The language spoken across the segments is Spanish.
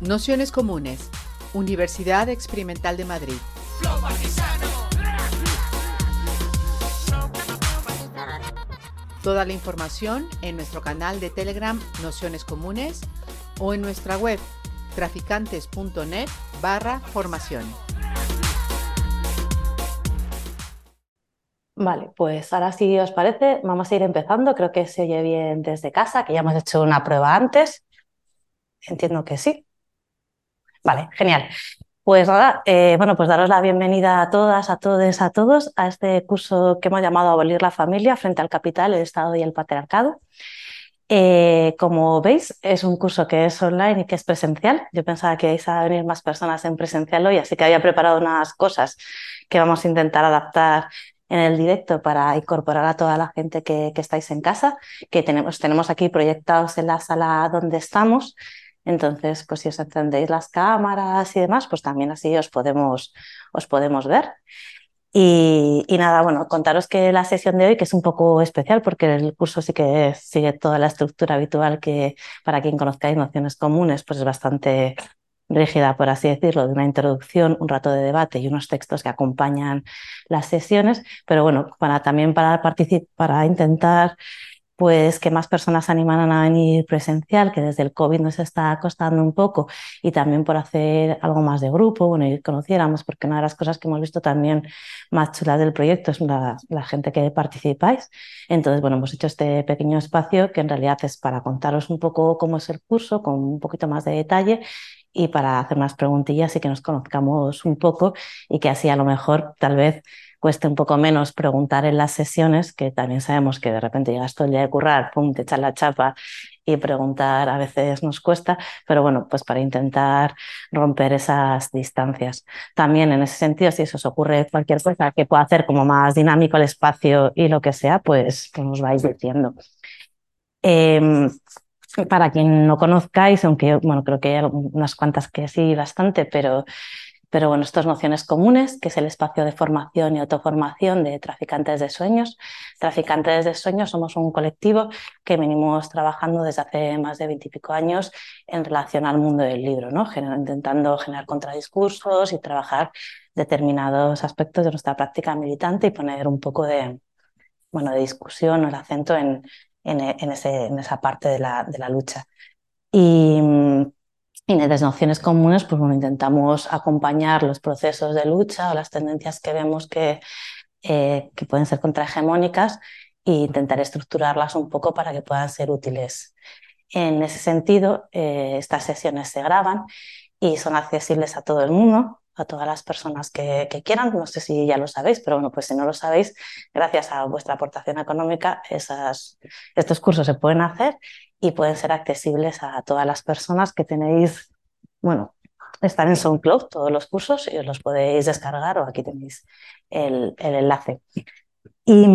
Nociones Comunes, Universidad Experimental de Madrid. Toda la información en nuestro canal de Telegram Nociones Comunes o en nuestra web traficantes.net barra formación. Vale, pues ahora si os parece, vamos a ir empezando. Creo que se oye bien desde casa, que ya hemos hecho una prueba antes. Entiendo que sí. Vale, genial. Pues nada, eh, bueno, pues daros la bienvenida a todas, a todos, a todos a este curso que hemos llamado Abolir la familia frente al capital, el Estado y el patriarcado. Eh, como veis, es un curso que es online y que es presencial. Yo pensaba que ibais a venir más personas en presencial hoy, así que había preparado unas cosas que vamos a intentar adaptar en el directo para incorporar a toda la gente que, que estáis en casa, que tenemos, tenemos aquí proyectados en la sala donde estamos. Entonces, pues si os encendéis las cámaras y demás, pues también así os podemos, os podemos ver. Y, nada, bueno, contaros que la sesión de hoy, que es un poco especial porque el curso sí que sigue toda la estructura habitual que para quien conozcáis nociones comunes, pues es bastante rígida, por así decirlo, de una introducción, un rato de debate y unos textos que acompañan las sesiones, pero bueno, para también para participar, para intentar pues que más personas se animaran a venir presencial, que desde el COVID nos está costando un poco, y también por hacer algo más de grupo, bueno, y conociéramos, porque una de las cosas que hemos visto también más chulas del proyecto es la, gente que participáis. Entonces, bueno, hemos hecho este pequeño espacio que en realidad es para contaros un poco cómo es el curso, con un poquito más de detalle y para hacer unas preguntillas y que nos conozcamos un poco y que así a lo mejor tal vez cueste un poco menos preguntar en las sesiones, que también sabemos que de repente llegas todo el día de currar, pum, te echas la chapa y preguntar a veces nos cuesta, pero bueno, pues para intentar romper esas distancias. También en ese sentido, si eso os ocurre cualquier cosa que pueda hacer como más dinámico el espacio y lo que sea, pues, pues nos vais diciendo. Eh, para quien no conozcáis, aunque bueno, creo que hay unas cuantas que sí, bastante, pero pero bueno, estas nociones comunes, que es el espacio de formación y autoformación de traficantes de sueños. Traficantes de sueños somos un colectivo que venimos trabajando desde hace más de veintipico años en relación al mundo del libro, ¿no? intentando generar contradiscursos y trabajar determinados aspectos de nuestra práctica militante y poner un poco de, bueno, de discusión o el acento en, en, en, ese, en esa parte de la, de la lucha. Y y desde nociones comunes, pues bueno, intentamos acompañar los procesos de lucha o las tendencias que vemos que, eh, que pueden ser contrahegemónicas e intentar estructurarlas un poco para que puedan ser útiles. En ese sentido, eh, estas sesiones se graban y son accesibles a todo el mundo, a todas las personas que, que, quieran. No sé si ya lo sabéis, pero bueno, pues si no lo sabéis, gracias a vuestra aportación económica, esas, estos cursos se pueden hacer y pueden ser accesibles a todas las personas que tenéis, bueno, están en SoundCloud todos los cursos y os los podéis descargar o aquí tenéis el, el enlace. Y,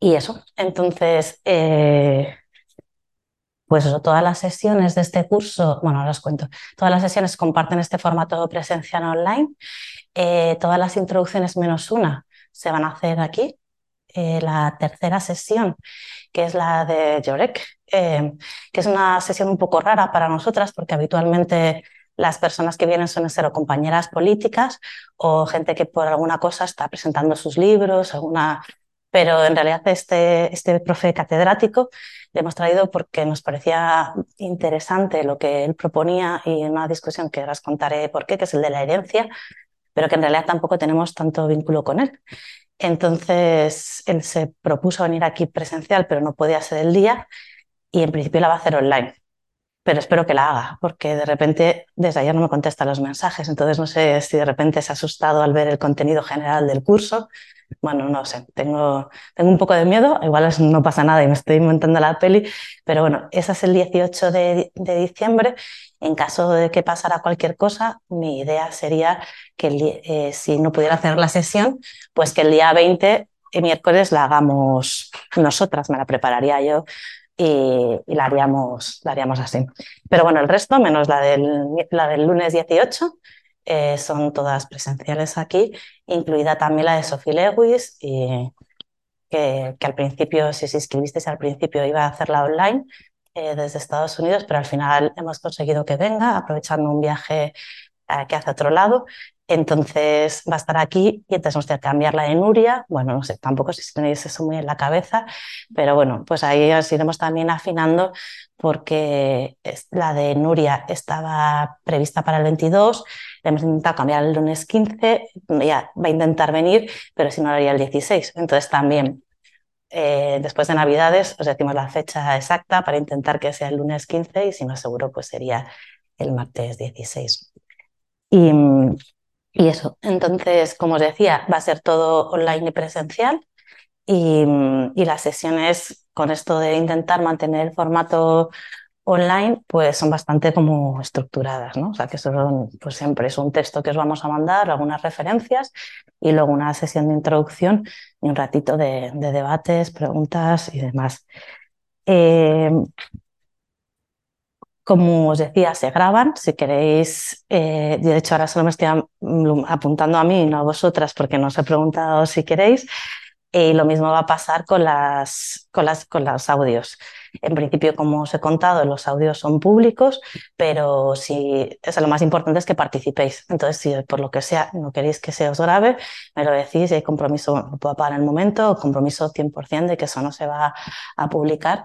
y, eso, entonces, eh, pues eso, todas las sesiones de este curso, bueno, os cuento, todas las sesiones comparten este formato presencial online, eh, todas las introducciones menos una se van a hacer aquí, eh, la tercera sesión, que es la de Jorek, eh, que es una sesión un poco rara para nosotras porque habitualmente las personas que vienen son ser compañeras políticas o gente que por alguna cosa está presentando sus libros, alguna... pero en realidad este, este profe catedrático le hemos traído porque nos parecía interesante lo que él proponía y una discusión que ahora os contaré por qué, que es el de la herencia, pero que en realidad tampoco tenemos tanto vínculo con él. Entonces, él se propuso venir aquí presencial, pero no podía ser el día y en principio la va a hacer online. Pero espero que la haga, porque de repente desde ayer no me contesta los mensajes, entonces no sé si de repente se ha asustado al ver el contenido general del curso. Bueno, no sé, tengo, tengo un poco de miedo, igual no pasa nada y me estoy montando la peli, pero bueno, esa es el 18 de, diciembre en caso de que pasara cualquier cosa, mi idea sería que eh, si no pudiera hacer la sesión, pues que el día 20, el miércoles, la hagamos nosotras, me la prepararía yo y, la, haríamos, la haríamos así. Pero bueno, el resto, menos la del, la del lunes 18, eh, son todas presenciales aquí, incluida también la de Sophie Lewis, que al principio, si os inscribisteis al principio, iba a hacerla online eh, desde Estados Unidos, pero al final hemos conseguido que venga, aprovechando un viaje eh, que hace a otro lado. Entonces va a estar aquí y entonces vamos a cambiar la de Nuria. Bueno, no sé, tampoco si tenéis eso muy en la cabeza, pero bueno, pues ahí os iremos también afinando porque la de Nuria estaba prevista para el 22, le hemos intentado cambiar el lunes 15, ya va a intentar venir, pero si no lo haría el 16. Entonces también eh, después de Navidades os decimos la fecha exacta para intentar que sea el lunes 15 y si no seguro pues sería el martes 16. Y, y eso, entonces, como os decía, va a ser todo online y presencial y, las sesiones con esto de intentar mantener el formato online, pues son bastante como estructuradas, ¿no? O sea, que son, pues siempre es un texto que os vamos a mandar, algunas referencias y luego una sesión de introducción y un ratito de, debates, preguntas y demás. Eh, como os decía, se graban. Si queréis, eh, de hecho ahora solo me estoy apuntando a mí y no a vosotras porque no os he preguntado si queréis. Y lo mismo va a pasar con, las, con, las, con los audios. En principio, como os he contado, los audios son públicos, pero si, es lo más importante es que participéis. Entonces, si por lo que sea no queréis que se os grabe, me lo decís y hay compromiso, pagar en el momento, compromiso 100% de que eso no se va a publicar.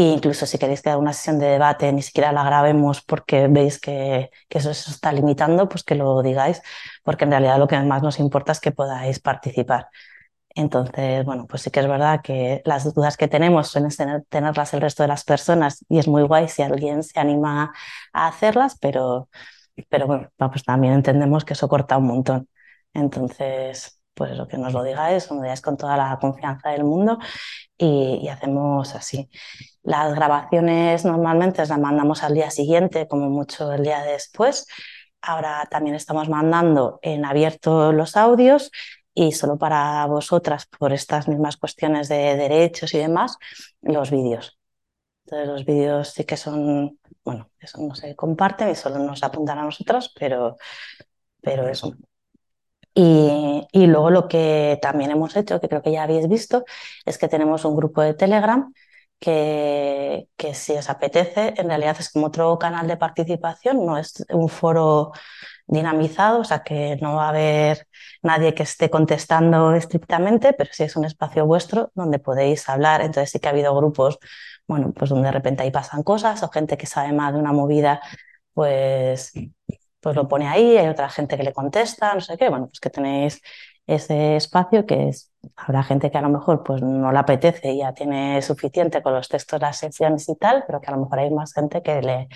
E incluso si queréis que una sesión de debate, ni siquiera la grabemos porque veis que, eso está limitando, pues que lo digáis, porque en realidad lo que más nos importa es que podáis participar. Entonces, bueno, pues sí que es verdad que las dudas que tenemos suelen tenerlas el resto de las personas y es muy guay si alguien se anima a hacerlas, pero, pero bueno, pues también entendemos que eso corta un montón. Entonces, pues lo que nos lo digáis, lo digáis con toda la confianza del mundo y, y, hacemos así. Las grabaciones normalmente las mandamos al día siguiente, como mucho el día después. Ahora también estamos mandando en abierto los audios y solo para vosotras, por estas mismas cuestiones de derechos y demás, los vídeos. Entonces los vídeos sí que son, bueno, eso no se comparten y solo nos apuntan a nosotras, pero, pero eso. Y, luego lo que también hemos hecho, que creo que ya habéis visto, es que tenemos un grupo de Telegram que, que si os apetece, en realidad es como otro canal de participación, no es un foro dinamizado, o sea que no va a haber nadie que esté contestando estrictamente, pero sí es un espacio vuestro donde podéis hablar. Entonces sí que ha habido grupos, bueno, pues donde de repente ahí pasan cosas o gente que sabe más de una movida, pues, pues lo pone ahí, hay otra gente que le contesta, no sé qué, bueno, pues que tenéis ese espacio que es, habrá gente que a lo mejor pues no le apetece y ya tiene suficiente con los textos, las secciones y tal, pero que a lo mejor hay más gente que le,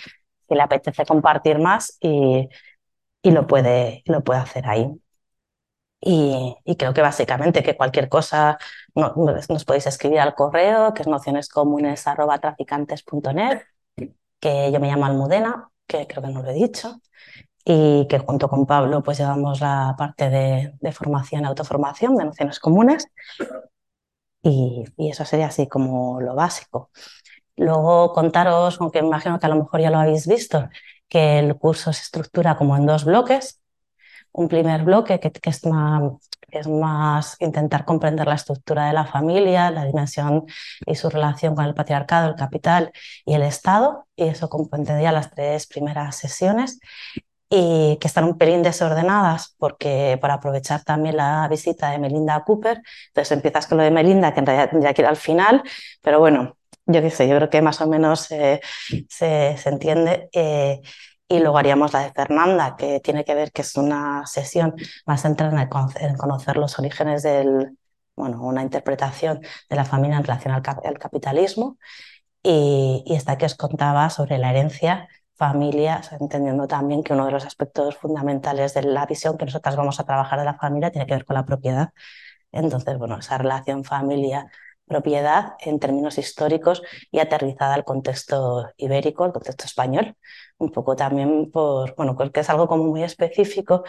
que le apetece compartir más y, y lo puede, lo puede hacer ahí. Y, creo que básicamente que cualquier cosa nos podéis escribir al correo, que es nocionescomunes.traficantes.net, que yo me llamo Almudena, que creo que no lo he dicho, y que junto con Pablo pues llevamos la parte de, de formación autoformación de nociones comunes. Y, y, eso sería así como lo básico. Luego contaros, aunque imagino que a lo mejor ya lo habéis visto, que el curso se estructura como en dos bloques. Un primer bloque que, es, más, es más intentar comprender la estructura de la familia, la dimensión y su relación con el patriarcado, el capital y el Estado, y eso comprendería las tres primeras sesiones y que están un pelín desordenadas porque para aprovechar también la visita de Melinda Cooper, entonces empiezas con lo de Melinda, que en realidad tendría que ir al final, pero bueno, yo qué sé, yo creo que más o menos se, se, entiende. Eh, y luego haríamos la de Fernanda, que tiene que ver que es una sesión más centrada en conocer los orígenes del, bueno, una interpretación de la familia en relación al, capitalismo. Y, y, esta que os contaba sobre la herencia, familia, entendiendo también que uno de los aspectos fundamentales de la visión que nosotras vamos a trabajar de la familia tiene que ver con la propiedad. Entonces, bueno, esa relación familia propiedad en términos históricos y aterrizada al contexto ibérico, al contexto español. Un poco también por, bueno, porque es algo como muy específico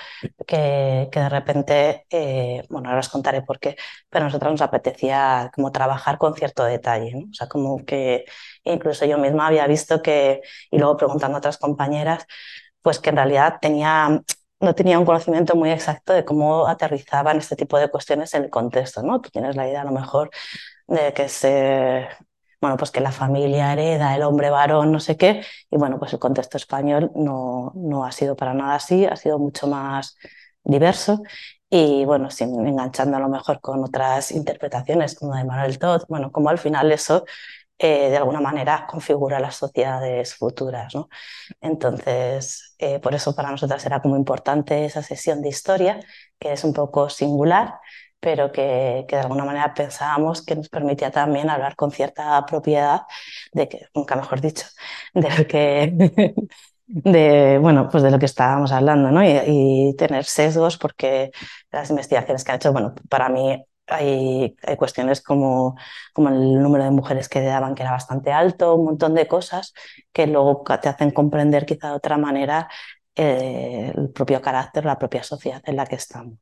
que, que de repente, eh, bueno, ahora os contaré por qué, pero a nosotros nos apetecía como trabajar con cierto detalle, ¿no? O sea, como que incluso yo misma había visto que, y luego preguntando a otras compañeras, pues que en realidad tenía no tenía un conocimiento muy exacto de cómo aterrizaban este tipo de cuestiones en el contexto, ¿no? Tú tienes la idea a lo mejor de que se bueno, pues que la familia hereda, el hombre varón, no sé qué, y bueno, pues el contexto español no, no ha sido para nada así, ha sido mucho más diverso y bueno, sin enganchando a lo mejor con otras interpretaciones como de Manuel Todd, bueno, como al final eso eh, de alguna manera configura las sociedades futuras. ¿no? Entonces, eh, por eso para nosotras era como importante esa sesión de historia, que es un poco singular, pero que, que, de alguna manera pensábamos que nos permitía también hablar con cierta propiedad de que, nunca mejor dicho, de lo que de, bueno, pues de lo que estábamos hablando, ¿no? Y, tener sesgos porque las investigaciones que han hecho, bueno, para mí hay, hay, cuestiones como, como el número de mujeres que daban que era bastante alto, un montón de cosas que luego te hacen comprender quizá de otra manera eh, el propio carácter, la propia sociedad en la que estamos.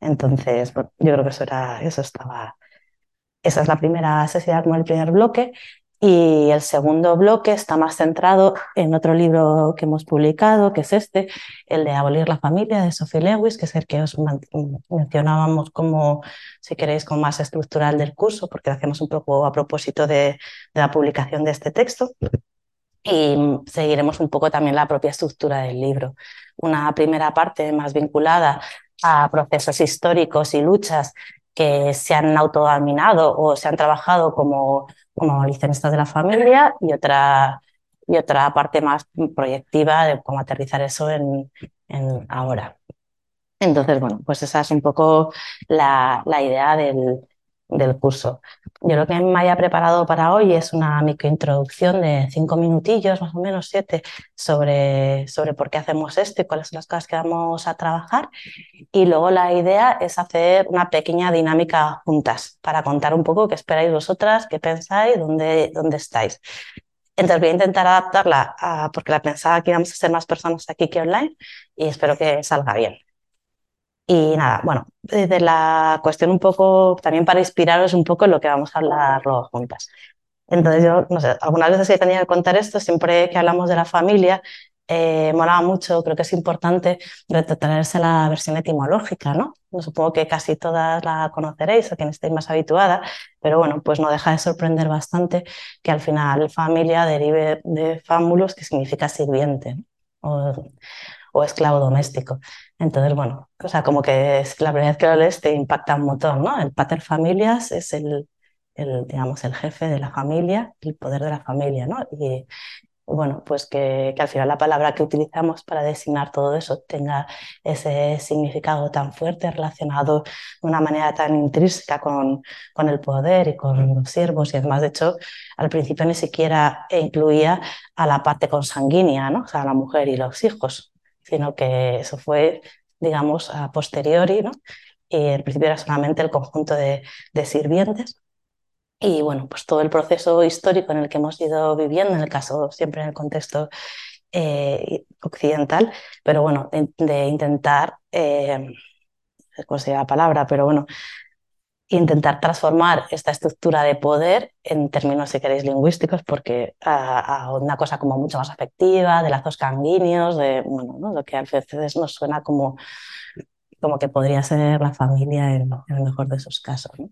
Entonces, yo creo que eso, era, eso estaba... Esa es la primera sociedad como el primer bloque. Y el segundo bloque está más centrado en otro libro que hemos publicado, que es este, el de Abolir la familia, de Sophie Lewis, que es el que os mencionábamos como, si queréis, como más estructural del curso, porque lo hacemos un poco a propósito de, de la publicación de este texto. Y seguiremos un poco también la propia estructura del libro. Una primera parte más vinculada a procesos históricos y luchas que se han autodominado o se han trabajado como como de la familia y otra, y otra parte más proyectiva de cómo aterrizar eso en, en ahora. Entonces, bueno, pues esa es un poco la, la idea del, del curso. Yo lo que me haya preparado para hoy es una microintroducción de cinco minutillos, más o menos siete, sobre, sobre por qué hacemos esto y cuáles son las cosas que vamos a trabajar. Y luego la idea es hacer una pequeña dinámica juntas para contar un poco qué esperáis vosotras, qué pensáis, dónde, dónde estáis. Entonces voy a intentar adaptarla porque la pensaba que íbamos a ser más personas aquí que online y espero que salga bien. Y nada, bueno, desde la cuestión un poco, también para inspiraros un poco en lo que vamos a hablar luego juntas. Entonces yo, no sé, algunas veces he tenido que contar esto, siempre que hablamos de la familia, eh, molaba mucho, creo que es importante retratarse la versión etimológica, ¿no? Supongo que casi todas la conoceréis o quien estéis más habituada, pero bueno, pues no deja de sorprender bastante que al final familia derive de fámulos, que significa sirviente, o esclavo doméstico. Entonces, bueno, o sea, como que es, la primera vez que lo lees te impacta un montón, ¿no? El pater familias es el, el, digamos, el jefe de la familia, el poder de la familia, ¿no? Y bueno, pues que, que, al final la palabra que utilizamos para designar todo eso tenga ese significado tan fuerte relacionado de una manera tan intrínseca con, con el poder y con los siervos y además, de hecho, al principio ni siquiera incluía a la parte consanguínea, ¿no? O sea, a la mujer y los hijos, sino que eso fue, digamos, a posteriori, ¿no? Y en principio era solamente el conjunto de, de sirvientes. Y bueno, pues todo el proceso histórico en el que hemos ido viviendo, en el caso siempre en el contexto eh, occidental, pero bueno, de, de intentar, eh, cómo se llama la palabra, pero bueno, intentar transformar esta estructura de poder en términos, si queréis, lingüísticos, porque a, una cosa como mucho más afectiva, de lazos sanguíneos, de bueno, ¿no? lo que a veces nos suena como, como que podría ser la familia en, el mejor de esos casos. ¿no?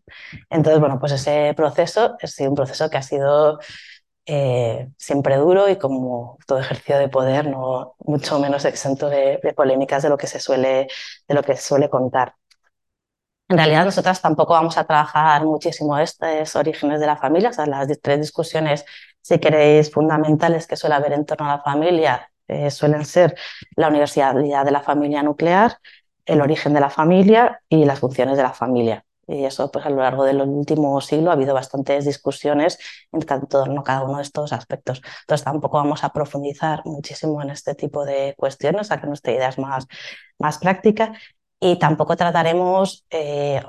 Entonces, bueno, pues ese proceso es un proceso que ha sido eh, siempre duro y como todo ejercicio de poder, no mucho menos exento de, de polémicas de lo que se suele, de lo que se suele contar. En realidad nosotras tampoco vamos a trabajar muchísimo estos orígenes de la familia, o sea, las tres discusiones, si queréis, fundamentales que suele haber en torno a la familia eh, suelen ser la universalidad de la familia nuclear, el origen de la familia y las funciones de la familia. Y eso, pues a lo largo del último siglo ha habido bastantes discusiones en torno a cada uno de estos aspectos. Entonces tampoco vamos a profundizar muchísimo en este tipo de cuestiones, o sea que nuestra idea es más, más práctica y tampoco trataremos eh,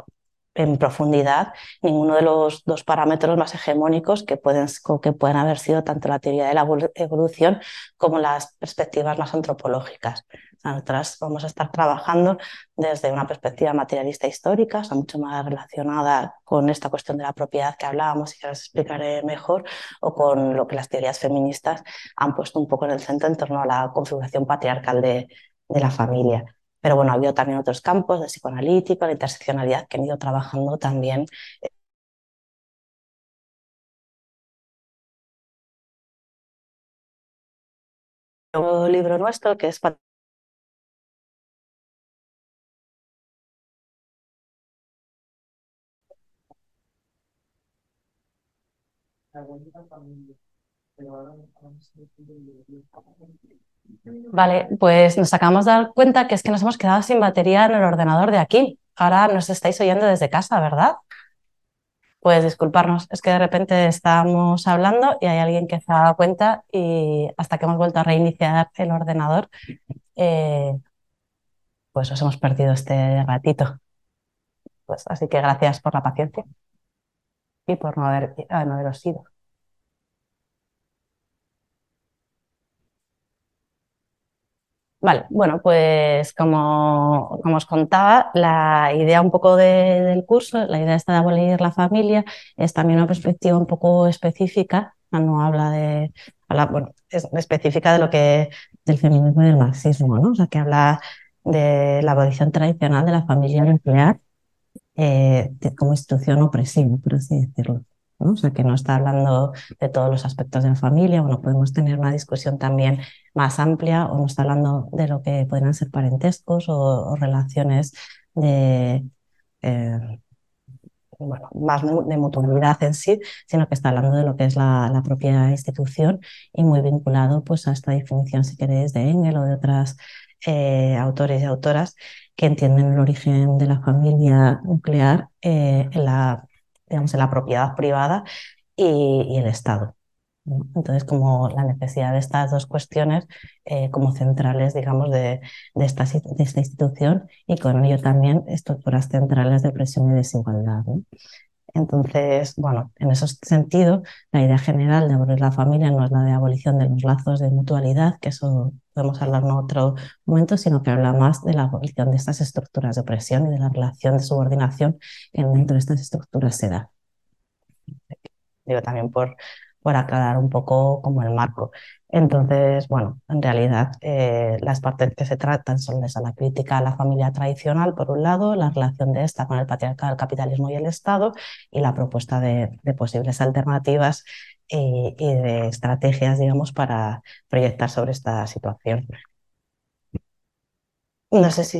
en profundidad ninguno de los dos parámetros más hegemónicos que pueden, que pueden haber sido tanto la teoría de la evolución como las perspectivas más antropológicas. Nosotras vamos a estar trabajando desde una perspectiva materialista histórica, sea, mucho más relacionada con esta cuestión de la propiedad que hablábamos y que os explicaré mejor, o con lo que las teorías feministas han puesto un poco en el centro en torno a la configuración patriarcal de la familia. Pero bueno, ha habido también otros campos de psicoanalítico, la interseccionalidad que han ido trabajando también. Eh, un libro nuestro que es Vale, pues nos acabamos de dar cuenta que es que nos hemos quedado sin batería en el ordenador de aquí. Ahora nos estáis oyendo desde casa, ¿verdad? Pues disculparnos, es que de repente estábamos hablando y hay alguien que se ha dado cuenta y hasta que hemos vuelto a reiniciar el ordenador, eh, pues os hemos perdido este ratito. Pues así que gracias por la paciencia y por no, haber, ah, no haberos ido. Vale, bueno, pues como, como, os contaba, la idea un poco del curso, la idea esta de abolir la familia, es también una perspectiva un poco específica, no habla de, habla, bueno, es específica de lo que, del feminismo y del marxismo, ¿no? O sea, que habla de la abolición tradicional de la familia nuclear eh, como institución opresiva, por así decirlo. O sea, que no está hablando de todos los aspectos de la familia, bueno, podemos tener una discusión también más amplia, o no está hablando de lo que pueden ser parentescos o, relaciones de, eh, bueno, más de mutualidad en sí, sino que está hablando de lo que es la, propia institución y muy vinculado pues, a esta definición, si queréis, de Engel o de otras eh, autores y autoras que entienden el origen de la familia nuclear eh, en la digamos, en la propiedad privada y, el Estado. Entonces, como la necesidad de estas dos cuestiones eh, como centrales, digamos, de, de, esta, de, esta, institución y con ello también estructuras centrales de presión y desigualdad. Entonces, bueno, en ese sentido, la idea general de abolir la familia no es la de abolición de los lazos de mutualidad, que eso podemos hablar en otro momento, sino que habla más de la abolición de estas estructuras de opresión y de la relación de subordinación que dentro de estas estructuras se da. Digo también por, por aclarar un poco como el marco. Entonces, bueno, en realidad eh, las partes que se tratan son esa, la crítica a la familia tradicional, por un lado, la relación de esta con el patriarcado, el capitalismo y el Estado, y la propuesta de, posibles alternativas y, y, de estrategias, digamos, para proyectar sobre esta situación. No sé si...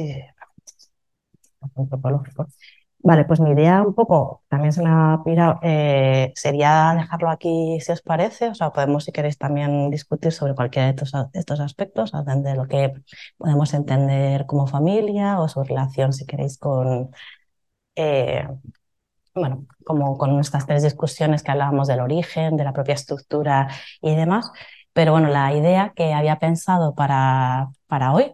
Vale, pues mi idea un poco, también se me ha pirado, eh, sería dejarlo aquí si os parece, o sea, podemos si queréis también discutir sobre cualquiera de estos, estos aspectos, de lo que podemos entender como familia o su relación, si queréis, con, eh, bueno, como con estas tres discusiones que hablábamos del origen, de la propia estructura y demás. Pero bueno, la idea que había pensado para, para hoy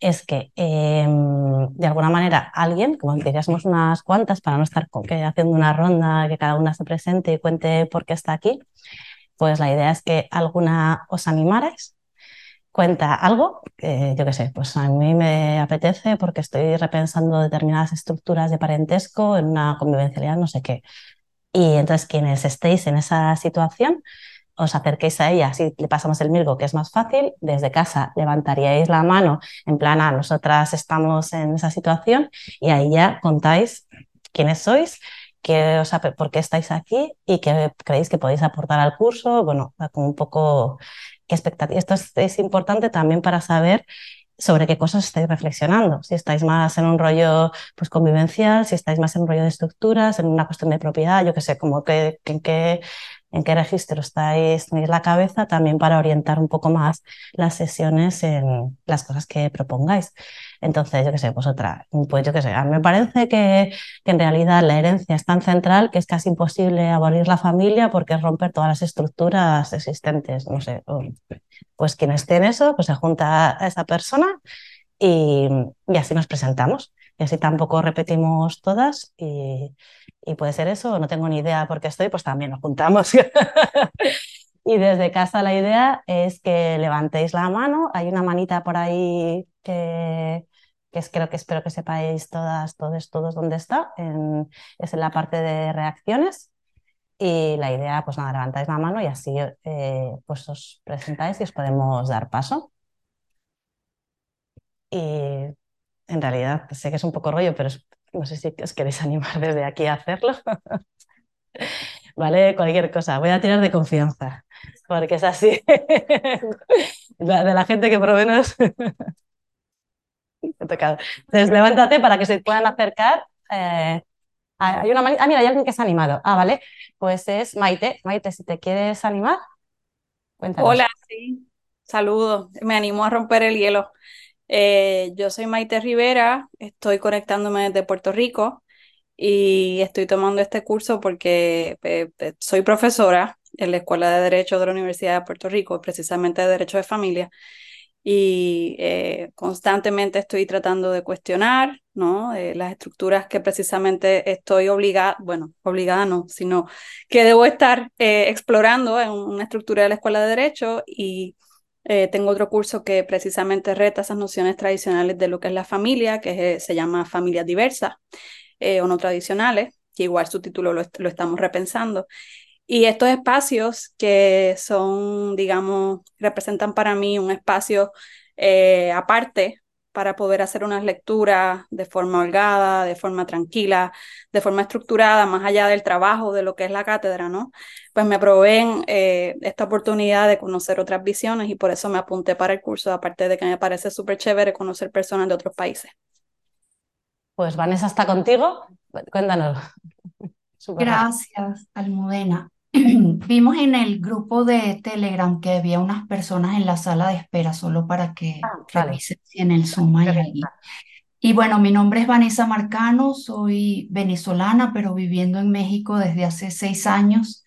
es que em, de alguna manera alguien, como somos unas cuantas para no estar haciendo una ronda, que cada una se presente y cuente por qué está aquí, pues la idea es que alguna os animarais, cuenta algo, yo qué sé, pues a mí me apetece porque estoy repensando determinadas estructuras de parentesco en una convivencialidad, no sé qué. Y entonces quienes estéis en esa situación, os acerquéis a ella, así le pasamos el mirgo, que es más fácil, desde casa levantaríais la mano en plan, ah, nosotras estamos en esa situación y ahí ya contáis quiénes sois, qué os, por qué estáis aquí y qué creéis que podéis aportar al curso, bueno, como un poco qué expectativas. Esto es, importante también para saber sobre qué cosas estáis reflexionando. Si estáis más en un rollo pues, convivencial, si estáis más en un rollo de estructuras, en una cuestión de propiedad, yo qué sé, como que, en qué en qué registro estáis, tenéis la cabeza, también para orientar un poco más las sesiones en las cosas que propongáis. Entonces, yo qué sé, pues otra, pues yo qué sé, a mí me parece que, en realidad la herencia es tan central que es casi imposible abolir la familia porque es romper todas las estructuras existentes, no sé, pues quien esté en eso, pues se junta a esa persona y, y así nos presentamos. Y así tampoco repetimos todas y, puede ser eso, no tengo ni idea por qué estoy, pues también nos juntamos. y desde casa la idea es que levantéis la mano, hay una manita por ahí que, que es, creo que espero que sepáis todas, todos, todos dónde está, es en la parte de reacciones. Y la idea, pues nada, levantáis la mano y así eh, pues os presentáis y os podemos dar paso. Y en realidad sé que es un poco rollo, pero no sé si os queréis animar desde aquí a hacerlo. vale, cualquier cosa. Voy a tirar de confianza. porque es así. de la gente que por lo menos... Entonces, levántate para que se puedan acercar. Eh, hay una ah, mira, hay alguien que se ha animado. Ah, vale. Pues es Maite. Maite, si te quieres animar, cuéntanos. Hola, sí. Saludos. Me animo a romper el hielo. Eh, yo soy Maite Rivera, estoy conectándome desde Puerto Rico y estoy tomando este curso porque eh, eh, soy profesora en la Escuela de Derecho de la Universidad de Puerto Rico, precisamente de Derecho de Familia, y constantemente estoy tratando de cuestionar ¿no? las estructuras que precisamente estoy obligada, bueno, obligada no, sino que debo estar explorando en una estructura de la Escuela de Derecho y eh, tengo otro curso que precisamente reta esas nociones tradicionales de lo que es la familia, que se llama familias diversas eh, o no tradicionales, que igual su título lo, estamos repensando. Y estos espacios que son, digamos, representan para mí un espacio eh, aparte para poder hacer unas lecturas de forma holgada, de forma tranquila, de forma estructurada, más allá del trabajo de lo que es la cátedra, ¿no? Pues me proveen eh, esta oportunidad de conocer otras visiones y por eso me apunté para el curso, aparte de que me parece súper chévere conocer personas de otros países. Pues Vanessa está contigo, cuéntanos. Gracias, Almudena. Vimos en el grupo de Telegram que había unas personas en la sala de espera, solo para que ah, revisen si en el Zoom hay alguien. Y bueno, mi nombre es Vanessa Marcano, soy venezolana, pero viviendo en México desde hace seis años.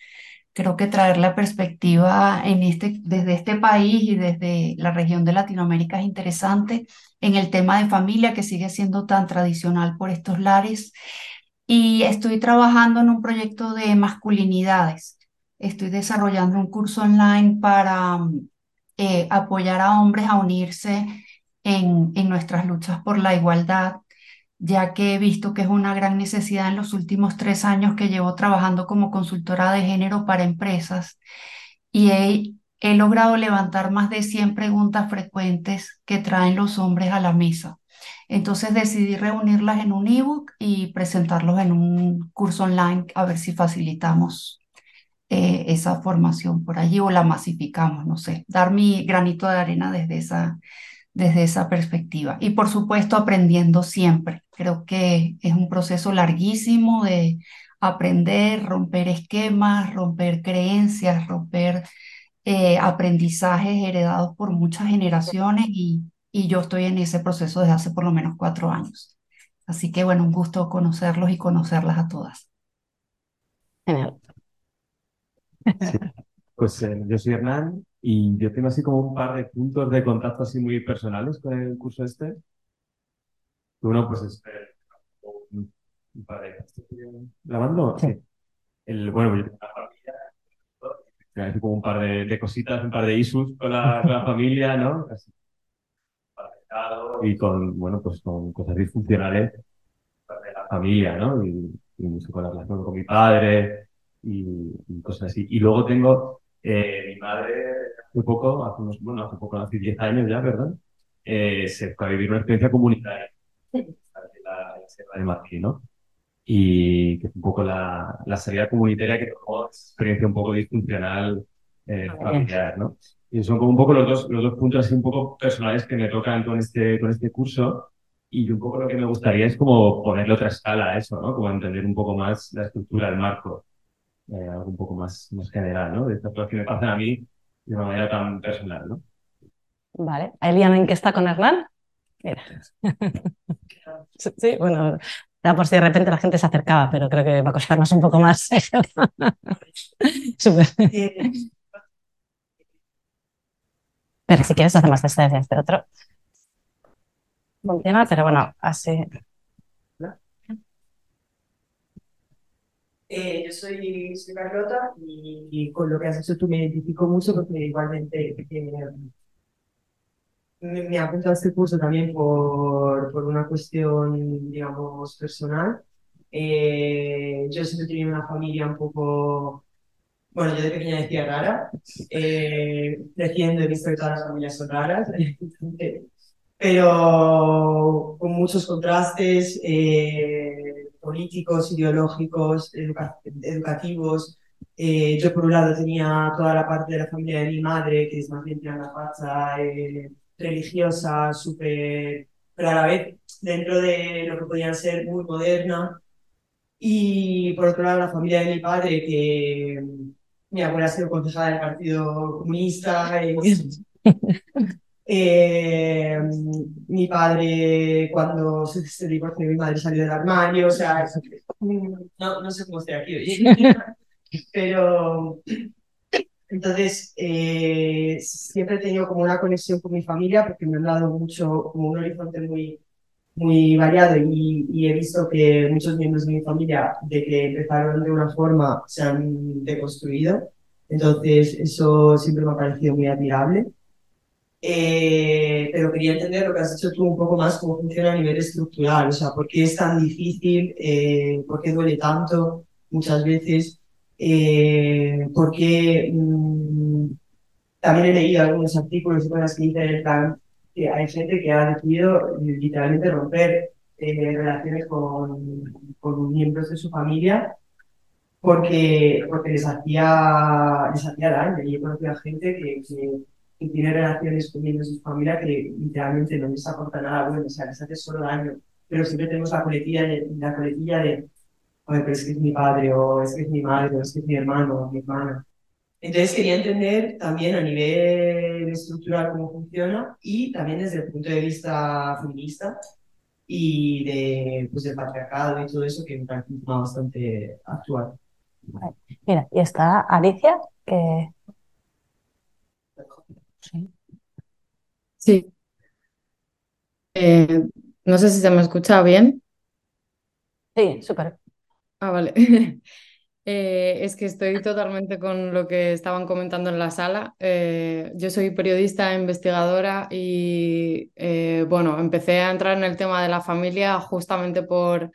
Creo que traer la perspectiva en este, desde este país y desde la región de Latinoamérica es interesante en el tema de familia que sigue siendo tan tradicional por estos lares y estoy trabajando en un proyecto de masculinidades. Estoy desarrollando un curso online para eh, apoyar a hombres a unirse en, en nuestras luchas por la igualdad, ya que he visto que es una gran necesidad en los últimos tres años que llevo trabajando como consultora de género para empresas y he, he logrado levantar más de 100 preguntas frecuentes que traen los hombres a la mesa. Entonces decidí reunirlas en un ebook y presentarlos en un curso online a ver si facilitamos eh, esa formación por allí o la masificamos, no sé, dar mi granito de arena desde esa, desde esa perspectiva. Y por supuesto aprendiendo siempre. Creo que es un proceso larguísimo de aprender, romper esquemas, romper creencias, romper eh, aprendizajes heredados por muchas generaciones y, y yo estoy en ese proceso desde hace por lo menos cuatro años. Así que bueno, un gusto conocerlos y conocerlas a todas. Genial. Pues eh, yo soy Hernán y yo tengo así como un par de puntos de contacto así muy personales con el curso este. Uno pues es eh, un, par de... ¿Grabando? Sí. El, bueno, yo tengo una familia, como un par de, de, cositas, un par de issues con la, con la familia, ¿no? Y con, bueno, pues con cosas disfuncionales de la familia, ¿no? Y, y con la relación con mi padre y, cosas así. Y luego tengo eh, mi madre, hace poco, hace unos, bueno, hace poco, hace 10 años ya, ¿verdad? Eh, se fue a vivir una experiencia comunitaria en la, Sierra de Madrid, ¿no? Y que es un poco la, la salida comunitaria que tomó experiencia un poco disfuncional eh, familiar, ¿no? Y son como un poco los dos, los dos puntos así un poco personales que me tocan con este, con este curso. Y un poco lo que me gustaría es como ponerle otra escala a eso, ¿no? Como entender un poco más la estructura del marco, eh, algo un poco más, más general, ¿no? De estas cosas que me pasan a mí de una manera tan personal, ¿no? Vale. ¿Eliana en qué está con Hernán? Mira. sí, bueno, era por si de repente la gente se acercaba, pero creo que va a costarnos un poco más. Súper. Pero si quieres hacemos este, este otro. Funciona, pero bueno, así. Eh, yo soy, soy Carlota y, con lo que has hecho tú me identifico mucho porque igualmente eh, me, me apunto a este curso también por, por una cuestión, digamos, personal. Eh, yo siempre he tenido una familia un poco bueno, yo de pequeña decía rara, eh, creciendo he visto que todas las familias son raras, pero con muchos contrastes eh, políticos, ideológicos, educativos, Eh, yo por un lado tenía toda la parte de la familia de mi madre, que es más bien una facha eh, religiosa, súper, pero a la vez dentro de lo que podían ser muy moderna. Y por otro lado la familia de mi padre, que mi abuela ha sido concejala del Partido Comunista. Eh, mi padre, cuando se, se divorció, mi madre salió del armario, o sea, no, no sé cómo estoy aquí hoy. Pero entonces eh, siempre he tenido como una conexión con mi familia porque me han dado mucho, como un horizonte muy, muy variado y, y, he visto que muchos miembros de mi familia, de que empezaron de una forma, se han deconstruido. Entonces, eso siempre me ha parecido muy admirable. Eh, pero quería entender lo que has dicho tú un poco más, cómo funciona a nivel estructural, o sea, por qué es tan difícil, eh, por qué duele tanto muchas veces, eh, porque mm, también he leído algunos artículos y cosas que dicen hay gente que ha decidido literalmente romper relaciones con, con miembros de su familia porque, porque les, hacía, les hacía daño. Y he conocido a gente que, tiene relaciones con miembros de su familia que literalmente no les aporta nada bueno, o sea, les hace solo daño. Pero siempre tenemos la coletilla de, la coletilla de Oye, es que es mi padre, o es que es mi madre, o es que es mi hermano, o mi hermana. Entonces quería entender también a nivel estructural cómo funciona y también desde el punto de vista feminista y de, pues, del patriarcado y todo eso que me parece bastante actual. Mira, y está Alicia, que... Sí. Sí. Eh, no sé si se me escucha bien. Sí, súper. Ah, vale. Eh, es que estoy totalmente con lo que estaban comentando en la sala. Eh, yo soy periodista, investigadora y bueno, empecé a entrar en el tema de la familia justamente por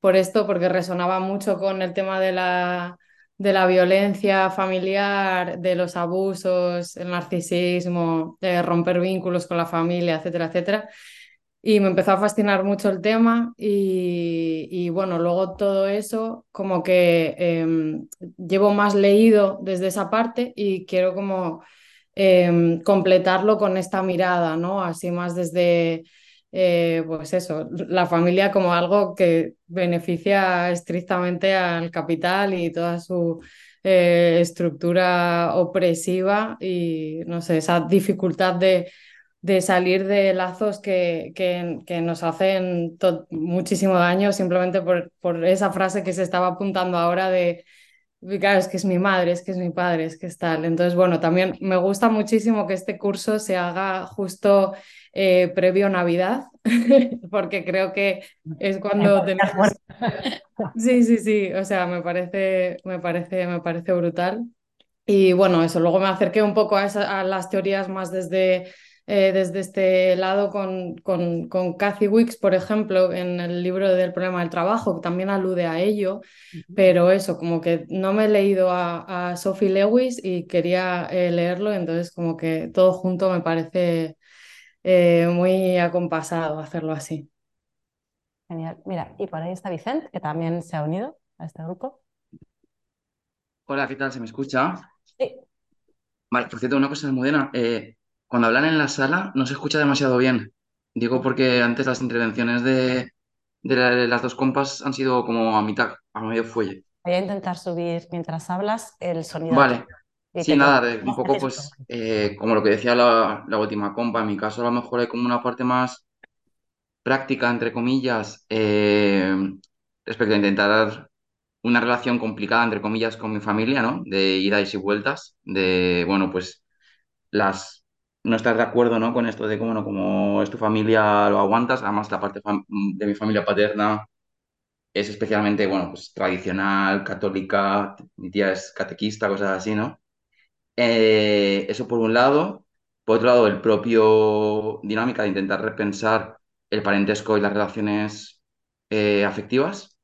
por esto, porque resonaba mucho con el tema de la, de la violencia familiar, de los abusos, el narcisismo, de romper vínculos con la familia, etcétera, etcétera. Y me empezó a fascinar mucho el tema y, bueno, luego todo eso como que em, llevo más leído desde esa parte y quiero como em, completarlo con esta mirada, ¿no? Así más desde eh, pues eso, la familia como algo que beneficia estrictamente al capital y toda su eh, estructura opresiva y no sé, esa dificultad de, de salir de lazos que, que, nos hacen muchísimo daño simplemente por, por esa frase que se estaba apuntando ahora de Claro, es que es mi madre, es que es mi padre, es que es tal. Entonces, bueno, también me gusta muchísimo que este curso se haga justo eh, previo a Navidad, porque creo que es cuando tenemos... Sí, sí, sí, o sea, me parece, me parece, me parece brutal. Y bueno, eso, luego me acerqué un poco a, a las teorías más desde eh, desde este lado con, con, con Cathy Wicks, por ejemplo, en el libro del problema del trabajo, que también alude a ello, pero eso, como que no me he leído a, a Sophie Lewis y quería eh, leerlo, entonces como que todo junto me parece eh, muy acompasado hacerlo así. Genial. Mira, y por ahí está Vicente, que también se ha unido a este grupo. Hola, ¿qué tal? ¿Se me escucha? Sí. Vale, por cierto, una cosa, Modena. Eh, cuando hablan en la sala no se escucha demasiado bien. Digo porque antes las intervenciones de, las dos compas han sido como a mitad, a medio fuelle. Voy a intentar subir mientras hablas el sonido. Vale. Sí, nada, un poco pues eh, como lo que decía la, última compa, en mi caso a lo mejor hay como una parte más práctica, entre comillas, eh, respecto a intentar una relación complicada, entre comillas, con mi familia, ¿no? De idas y vueltas, de, bueno, pues las no estás de acuerdo, ¿no? Con esto de cómo no, como es tu familia, lo aguantas. Además, la parte de mi familia paterna es especialmente, bueno, pues tradicional, católica, mi tía es catequista, cosas así, ¿no? Eh, eso por un lado. Por otro lado, el propio dinámica de intentar repensar el parentesco y las relaciones eh, afectivas.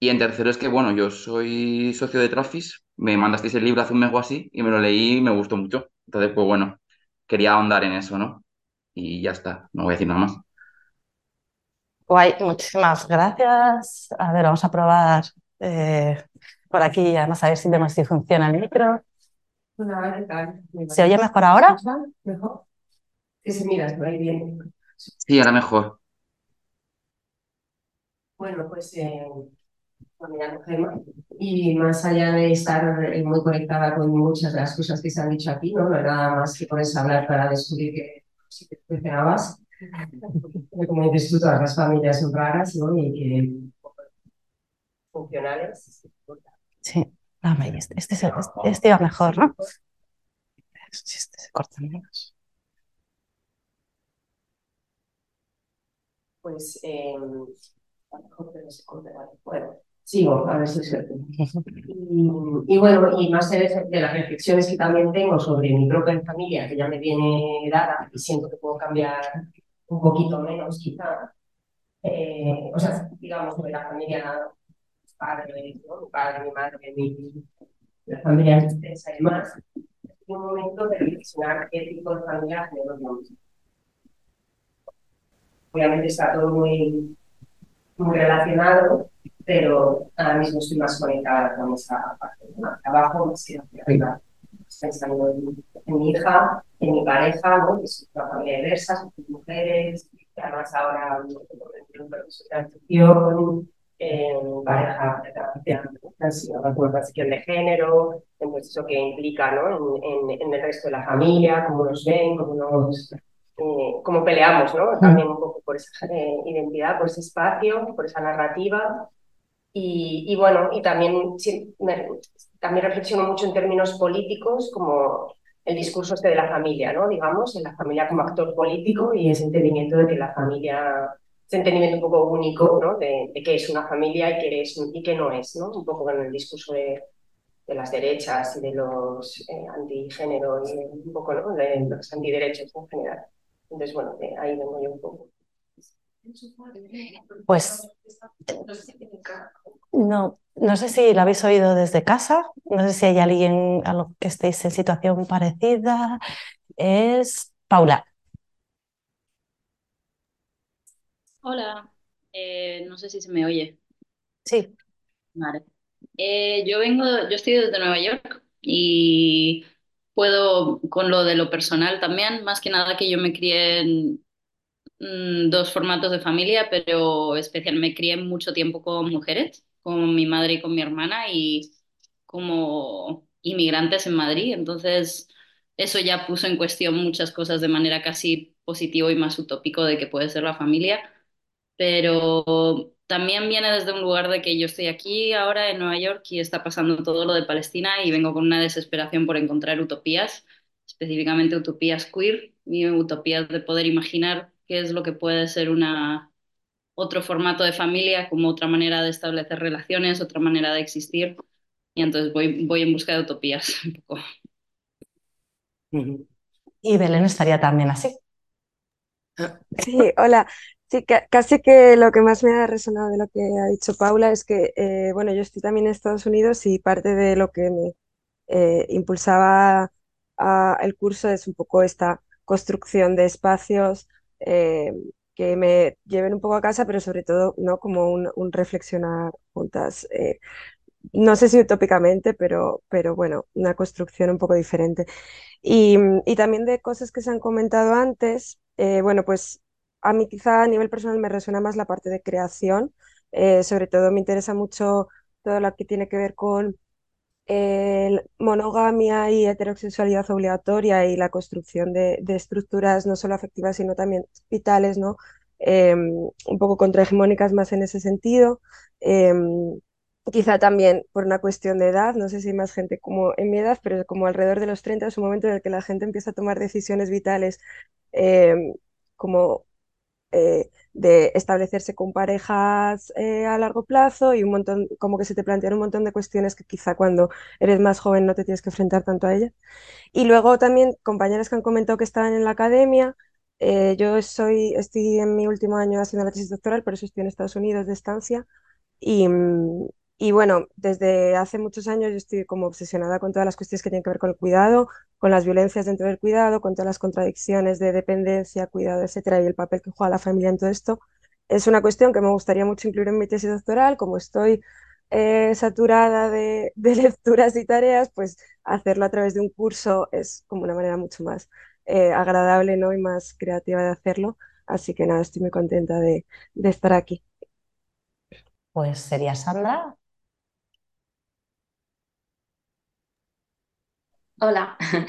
Y en tercero es que, bueno, yo soy socio de Trafis, me mandasteis el libro hace un mes o así y me lo leí y me gustó mucho. Entonces, pues bueno, quería ahondar en eso, ¿no? Y ya está, no voy a decir nada más. Guay, muchísimas gracias. A ver, vamos a probar. Eh, por aquí, además a ver si vemos si funciona el micro. ¿Se oye mejor ahora? ¿Mejor? Sí, mira, ahí bien. Sí, ahora mejor. Bueno, pues eh, y más allá de estar eh, muy conectada con muchas de las cosas que se han dicho aquí, ¿no? No nada más que ponerse a hablar para descubrir que si te funcionabas. Como dices tú, todas las familias son raras, ¿no? Y que funcionales. Sí, dame, este, este, este, este iba mejor, ¿no? Si este se corta menos. Pues, eh, a lo mejor no se corta, bueno sigo, a ver si suerte. Y, y, bueno, y más de, las reflexiones que también tengo sobre mi propia familia, que ya me viene dada y siento que puedo cambiar un poquito menos, quizá. Eh, o sea, digamos, de la familia, mis padres, mi padre, mi madre, mi, la familia extensa y demás. un momento de reflexionar qué tipo de familia tenemos. Obviamente está todo muy, muy relacionado, pero ahora mismo estoy más conectada con esa parte de abajo, más que arriba. Pensando en, en, mi hija, en mi pareja, ¿no? que es una familia diversa, son mujeres, además ahora en un proceso de transición, en pareja de transición de género, entonces eso que implica ¿no? en, en, en, el resto de la familia, cómo nos ven, cómo nos... Eh, cómo peleamos, ¿no? También un poco por esa eh, identidad, por ese espacio, por esa narrativa y, bueno, y también, también reflexiono mucho en términos políticos, como el discurso este de la familia, ¿no? Digamos, en la familia como actor político y ese entendimiento de que la familia, ese entendimiento un poco único, ¿no? De, qué es una familia y qué, es, y qué no es, ¿no? Un poco con el discurso de, de las derechas y de los eh, antigénero y un poco, ¿no? De los antiderechos en general. Entonces, bueno, ahí vengo yo un poco. Pues no, no sé si lo habéis oído desde casa, no sé si hay alguien a lo que estéis en situación parecida. Es Paula. Hola, eh, no sé si se me oye. Sí. Vale. Eh, yo vengo, yo estoy desde Nueva York y puedo con lo de lo personal también, más que nada que yo me crié en, Mm, dos formatos de familia, pero especialmente me crié mucho tiempo con mujeres, con mi madre y con mi hermana y como inmigrantes en Madrid. Entonces, eso ya puso en cuestión muchas cosas de manera casi positiva y más utópico de que puede ser la familia. Pero también viene desde un lugar de que yo estoy aquí ahora en Nueva York y está pasando todo lo de Palestina y vengo con una desesperación por encontrar utopías, específicamente utopías queer y utopías de poder imaginar qué es lo que puede ser una, otro formato de familia, como otra manera de establecer relaciones, otra manera de existir. Y entonces voy, voy en busca de utopías un poco. Y Belén estaría también así. Sí, hola. Sí, casi que lo que más me ha resonado de lo que ha dicho Paula es que, eh, bueno, yo estoy también en Estados Unidos y parte de lo que me eh, impulsaba a el curso es un poco esta construcción de espacios eh, que me lleven un poco a casa, pero sobre todo no como un, reflexionar juntas. Eh, no sé si utópicamente, pero, pero bueno, una construcción un poco diferente. Y, y también de cosas que se han comentado antes, eh, bueno, pues a mí quizá a nivel personal me resuena más la parte de creación, sobre todo me interesa mucho todo lo que tiene que ver con monogamia y heterosexualidad obligatoria y la construcción de, estructuras no solo afectivas, sino también vitales, ¿no? Em, un poco contrahegemónicas más en ese sentido. Em, quizá también por una cuestión de edad, no sé si hay más gente como en mi edad, pero como alrededor de los 30 es un momento en el que la gente empieza a tomar decisiones vitales em, como eh, de establecerse con parejas eh, a largo plazo y un montón, como que se te plantean un montón de cuestiones que quizá cuando eres más joven no te tienes que enfrentar tanto a ellas. Y luego también compañeras que han comentado que estaban en la academia. Eh, yo soy, estoy en mi último año haciendo la tesis doctoral, por eso estoy en Estados Unidos de estancia. Y, y bueno, desde hace muchos años yo estoy como obsesionada con todas las cuestiones que tienen que ver con el cuidado, con las violencias dentro del cuidado, con todas las contradicciones de dependencia, cuidado, etcétera, y el papel que juega la familia en todo esto. Es una cuestión que me gustaría mucho incluir en mi tesis doctoral, como estoy eh, saturada de, lecturas y tareas, pues hacerlo a través de un curso es como una manera mucho más eh, agradable ¿no? y más creativa de hacerlo. Así que nada, estoy muy contenta de, de estar aquí. Pues sería Sandra. Hola,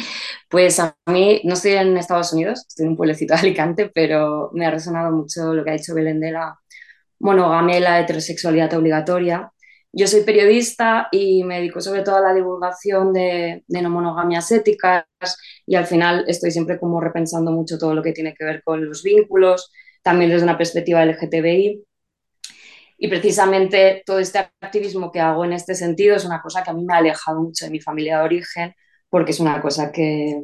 pues a mí no estoy en Estados Unidos, estoy en un pueblecito de Alicante, pero me ha resonado mucho lo que ha dicho Belén de la monogamia y la heterosexualidad obligatoria. Yo soy periodista y me dedico sobre todo a la divulgación de, no monogamias éticas y al final estoy siempre como repensando mucho todo lo que tiene que ver con los vínculos, también desde una perspectiva LGTBI. Y precisamente todo este activismo que hago en este sentido es una cosa que a mí me ha alejado mucho de mi familia de origen, porque es una cosa que,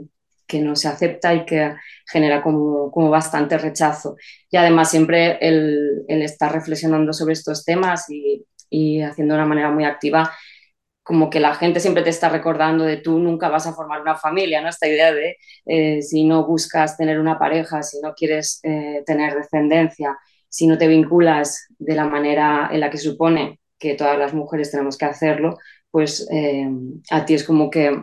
que no se acepta y que genera como, como bastante rechazo. Y además siempre el, el estar reflexionando sobre estos temas y, y, haciendo de una manera muy activa, como que la gente siempre te está recordando de tú nunca vas a formar una familia, ¿no? Esta idea de eh, si no buscas tener una pareja, si no quieres eh, tener descendencia, si no te vinculas de la manera en la que supone que todas las mujeres tenemos que hacerlo, pues eh, a ti es como que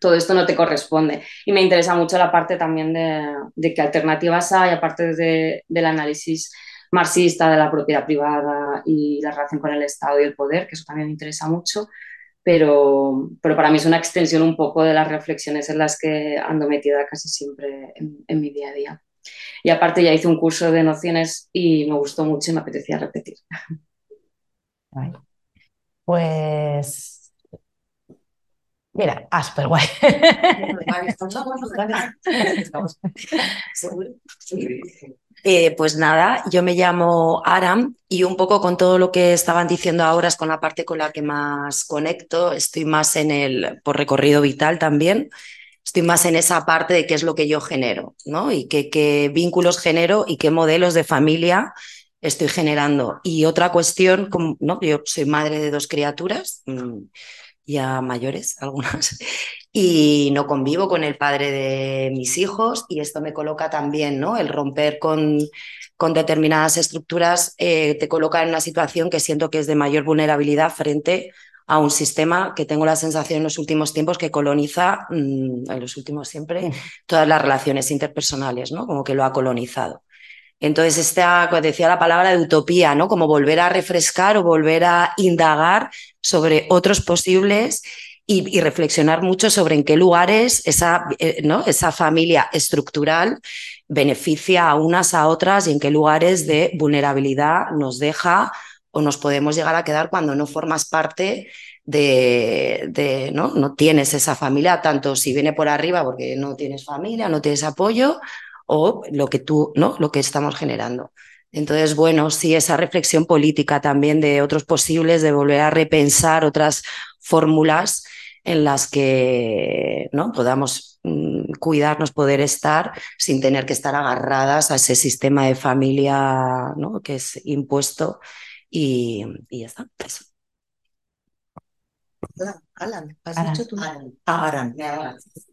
todo esto no te corresponde. Y me interesa mucho la parte también de, de qué alternativas hay, aparte de, del análisis marxista de la propiedad privada y la relación con el Estado y el poder, que eso también me interesa mucho, pero, pero para mí es una extensión un poco de las reflexiones en las que ando metida casi siempre en, en mi día a día. Y aparte ya hice un curso de nociones y me gustó mucho y me apetecía repetir. Pues Mira, ah, súper guay. Eh, pues nada, yo me llamo Aram y un poco con todo lo que estaban diciendo ahora es con la parte con la que más conecto, estoy más en el, por recorrido vital también, estoy más en esa parte de qué es lo que yo genero, ¿no? Y qué, qué vínculos genero y qué modelos de familia estoy generando. Y otra cuestión, ¿no? Yo soy madre de dos criaturas. Mm, ya mayores, algunas, y no convivo con el padre de mis hijos y esto me coloca también, ¿no? El romper con, con determinadas estructuras eh, te coloca en una situación que siento que es de mayor vulnerabilidad frente a un sistema que tengo la sensación en los últimos tiempos que coloniza, mm, en los últimos siempre, todas las relaciones interpersonales, ¿no? Como que lo ha colonizado. Entonces, esta, decía la palabra de utopía, ¿no? Como volver a refrescar o volver a indagar sobre otros posibles y, reflexionar mucho sobre en qué lugares esa, eh, ¿no? esa familia estructural beneficia a unas a otras y en qué lugares de vulnerabilidad nos deja o nos podemos llegar a quedar cuando no formas parte de, de, ¿no? no tienes esa familia, tanto si viene por arriba porque no tienes familia, no tienes apoyo, o lo que tú, ¿no? Lo que estamos generando. Entonces, bueno, sí, esa reflexión política también de otros posibles, de volver a repensar otras fórmulas en las que ¿no? podamos mm, cuidarnos, poder estar sin tener que estar agarradas a ese sistema de familia ¿no? que es impuesto y, y ya está. Eso. Alan, ¿has dicho tú? Alan.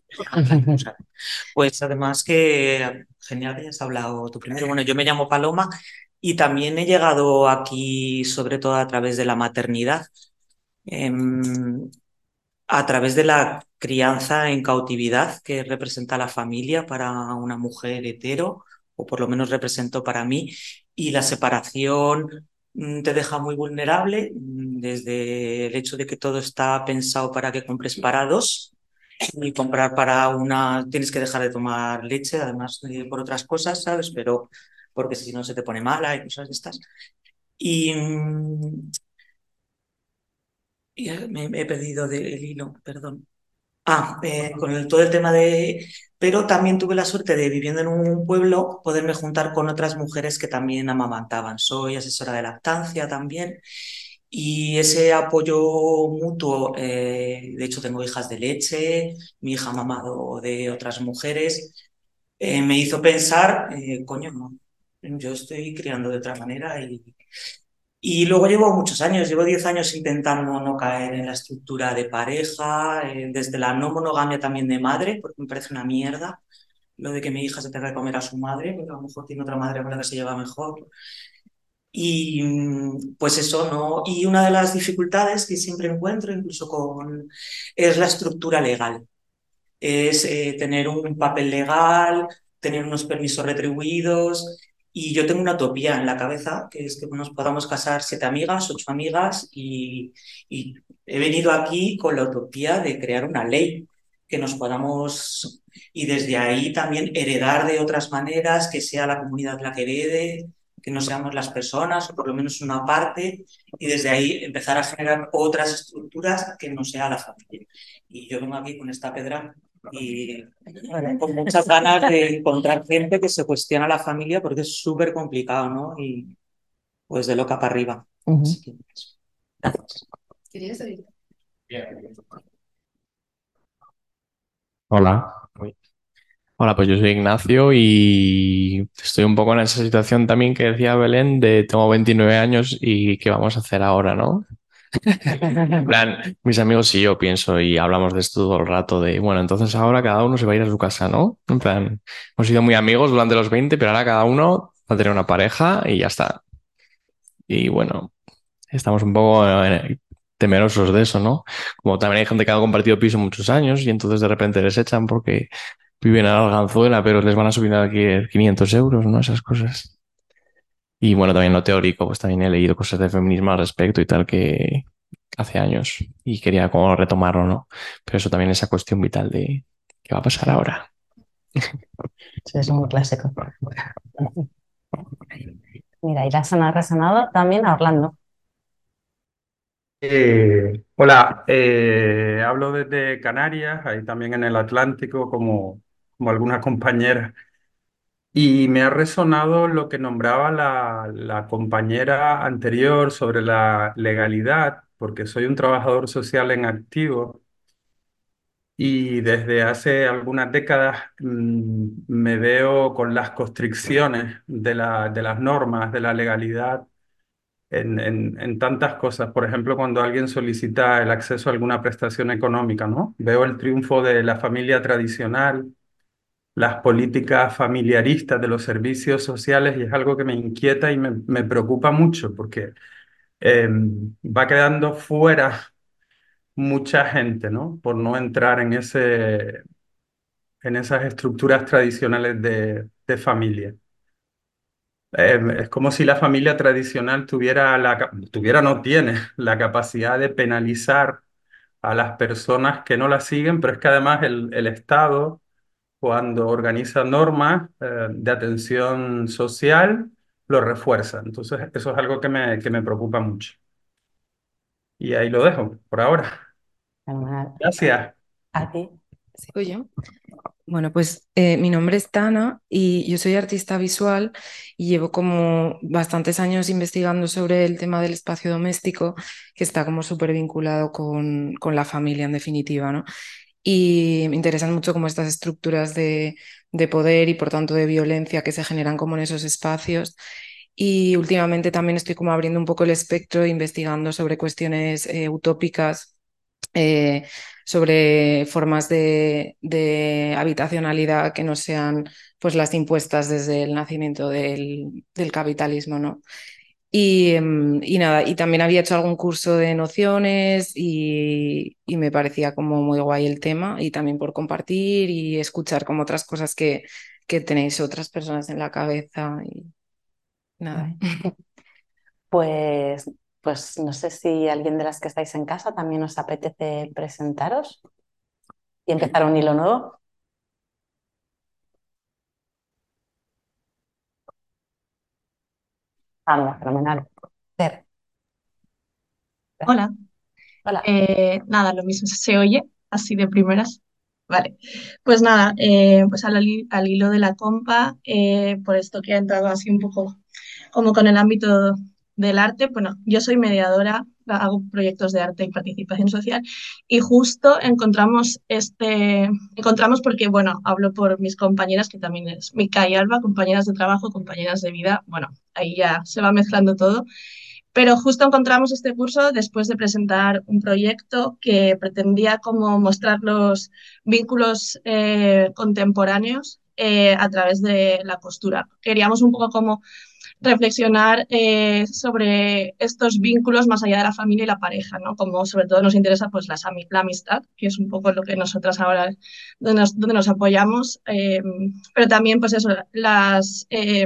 Pues además que genial que hayas hablado tú primero. Bueno, yo me llamo Paloma y también he llegado aquí sobre todo a través de la maternidad, em, a través de la crianza en cautividad que representa la familia para una mujer hetero, o por lo menos representó para mí, y la separación te deja muy vulnerable mm, desde el hecho de que todo está pensado para que compres parados y comprar para una, tienes que dejar de tomar leche, además por otras cosas, ¿sabes? Pero porque si no se te pone mala y cosas de estas. Y, me, he perdido del hilo, perdón. Ah, eh, con todo el tema de... Pero también tuve la suerte de, viviendo en un pueblo, poderme juntar con otras mujeres que también amamantaban. Soy asesora de lactancia también y ese apoyo mutuo, eh, de hecho tengo hijas de leche, mi hija ha mamado de otras mujeres, eh, me hizo pensar, coño, no, yo estoy criando de otra manera y, y luego llevo muchos años, llevo 10 años intentando no caer en la estructura de pareja, desde la no monogamia también de madre, porque me parece una mierda lo de que mi hija se tenga que comer a su madre, porque a lo mejor tiene otra madre con la que se lleva mejor Y mm, pues eso, ¿no? Y una de las dificultades que siempre encuentro, incluso con, es la estructura legal. Es eh, tener un papel legal, tener unos permisos retribuidos. Y yo tengo una utopía en la cabeza, que es que nos podamos casar siete amigas, ocho amigas, y, y he venido aquí con la utopía de crear una ley que nos podamos y desde ahí también heredar de otras maneras, que sea la comunidad la que herede, que no seamos las personas, o por lo menos una parte, y desde ahí empezar a generar otras estructuras que no sea la familia. Y yo vengo aquí con esta pedra y con muchas ganas de encontrar gente que se cuestiona la familia porque es súper complicado, ¿no? Y pues de loca para arriba. ¿Querías Hola. Hola, pues yo soy Ignacio y estoy un poco en esa situación también que decía Belén de tengo 29 años y qué vamos a hacer ahora, ¿no? Plan, mis amigos y yo pienso y hablamos de esto todo el rato de, bueno, entonces ahora cada uno se va a ir a su casa, ¿no? En plan, hemos sido muy amigos durante los 20, pero ahora cada uno va a tener una pareja y ya está. Y bueno, estamos un poco eh, temerosos de eso, ¿no? Como también hay gente que ha compartido piso muchos años y entonces de repente les echan porque viven a la Arganzuela, pero les van a subir aquí 500 euros, ¿no? Esas cosas. Y bueno, también lo teórico, pues también he leído cosas de feminismo al respecto y tal que hace años y quería como retomarlo, ¿no? Pero eso también es esa cuestión vital de qué va a pasar ahora. Sí, es muy clásico. Mira, y la ha resonado también a Orlando. Eh, hola, eh, hablo desde Canarias, ahí también en el Atlántico, como, como algunas compañeras. Y me ha resonado lo que nombraba la, compañera anterior sobre la legalidad, porque soy un trabajador social en activo y desde hace algunas décadas mm, me veo con las constricciones de la, de las normas, de la legalidad en, en tantas cosas. Por ejemplo, cuando alguien solicita el acceso a alguna prestación económica, ¿no? Veo el triunfo de la familia tradicional, las políticas familiaristas de los servicios sociales y es algo que me inquieta y me, me preocupa mucho porque eh, va quedando fuera mucha gente, ¿no? Por no entrar en ese, en esas estructuras tradicionales de, de familia. Eh, es como si la familia tradicional tuviera, la, tuviera, no tiene la capacidad de penalizar a las personas que no la siguen, pero es que además el, el Estado, cuando organiza normas eh, de atención social, lo refuerza. Entonces, eso es algo que me, que me preocupa mucho. Y ahí lo dejo por ahora. Gracias. A ti. ¿Sigo yo? Bueno, pues eh, mi nombre es Tana y yo soy artista visual y llevo como bastantes años investigando sobre el tema del espacio doméstico, que está como súper vinculado con, con, la familia en definitiva, ¿no? Y me interesan mucho como estas estructuras de, de poder y por tanto de violencia que se generan como en esos espacios. Y últimamente también estoy como abriendo un poco el espectro, investigando sobre cuestiones eh, utópicas eh, sobre formas de, habitacionalidad que no sean pues, las impuestas desde el nacimiento del, capitalismo. ¿no? Em, y, nada, y también había hecho algún curso de nociones y, me parecía como muy guay el tema y también por compartir y escuchar como otras cosas que, que tenéis otras personas en la cabeza y nada. Pues pues no sé si alguien de las que estáis en casa también os apetece presentaros y empezar un hilo nuevo. Ah, fenomenal. Hola. Hola. Eh, nada, lo mismo se oye así de primeras. Vale, pues nada, eh, pues al, hilo de la compa, eh, por esto que ha entrado así un poco como con el ámbito del arte, bueno, yo soy mediadora, hago proyectos de arte y participación social y justo encontramos este, encontramos porque, bueno, hablo por mis compañeras, que también es Mica y Alba, compañeras de trabajo, compañeras de vida, bueno, ahí ya se va mezclando todo, pero justo encontramos este curso después de presentar un proyecto que pretendía como mostrar los vínculos eh, contemporáneos eh, a través de la costura. Queríamos un poco como reflexionar eh, sobre estos vínculos más allá de la familia y la pareja, ¿no? Como sobre todo nos interesa pues la, amistad, que es un poco lo que nosotras ahora, donde nos, apoyamos, eh, pero también pues eso, las, eh,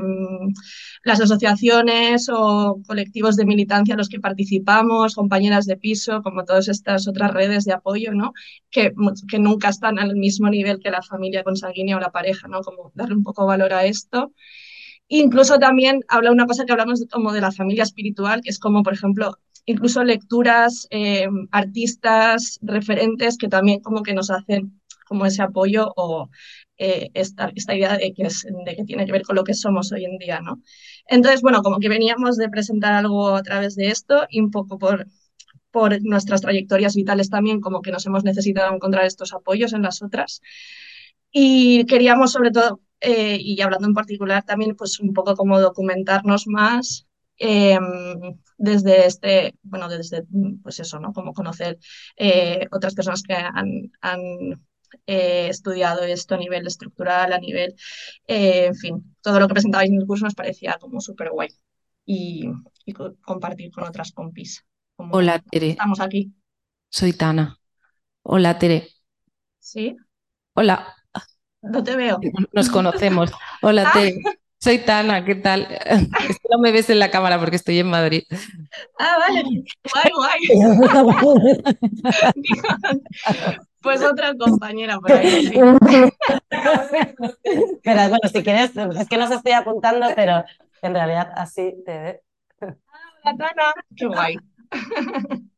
las asociaciones o colectivos de militancia a los que participamos, compañeras de piso, como todas estas otras redes de apoyo, ¿no? Que, que nunca están al mismo nivel que la familia consanguínea o la pareja, ¿no? Como darle un poco valor a esto. Incluso también habla una cosa que hablamos como de la familia espiritual, que es como, por ejemplo, incluso lecturas, eh, artistas, referentes que también como que nos hacen como ese apoyo o eh, esta, esta, idea de que, es, de que tiene que ver con lo que somos hoy en día, ¿no? Entonces, bueno, como que veníamos de presentar algo a través de esto y un poco por, por nuestras trayectorias vitales también, como que nos hemos necesitado encontrar estos apoyos en las otras. Y queríamos sobre todo eh, y hablando en particular también, pues un poco como documentarnos más em, desde este, bueno, desde, pues eso, ¿no? Como conocer eh, otras personas que han, han eh, estudiado esto a nivel estructural, a nivel, en fin, todo lo que presentabais en el curso nos parecía como súper guay y, y, compartir con otras compis. Hola, Tere. Estamos aquí. Soy Tana. Hola, Tere. ¿Sí? Hola. No te veo. Nos conocemos. Hola, Tere. Soy Tana, ¿qué tal? Es que no me ves en la cámara porque estoy en Madrid. Ah, vale. Guay, guay. Pues otra compañera por ahí. Pero bueno, si quieres, es que no se estoy apuntando, pero en realidad así te ve. Ah, Tana. Qué guay.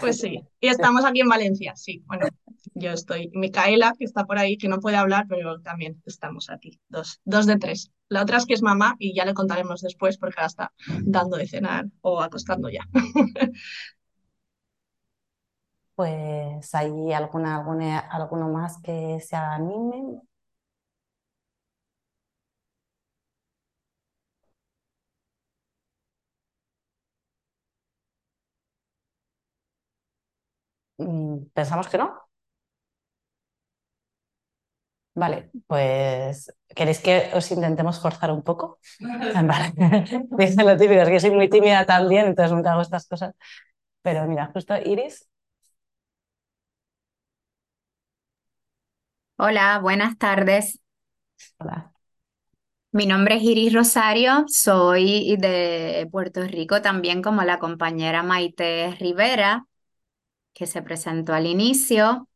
Pues sí. Y estamos aquí en Valencia, sí. Bueno, yo estoy, Micaela, que está por ahí, que no puede hablar, pero también estamos aquí, dos, dos de tres. La otra es que es mamá y ya le contaremos después porque ahora está dando de cenar o acostando ya. Pues hay alguna, alguna, alguno más que se anime. Pensamos que no. Vale, pues ¿queréis que os intentemos forzar un poco? Vale, dice lo típico, es que soy muy tímida también, entonces nunca hago estas cosas. Pero mira, justo Iris. Hola, buenas tardes. Hola. Mi nombre es Iris Rosario, soy de Puerto Rico también como la compañera Maite Rivera, que se presentó al inicio.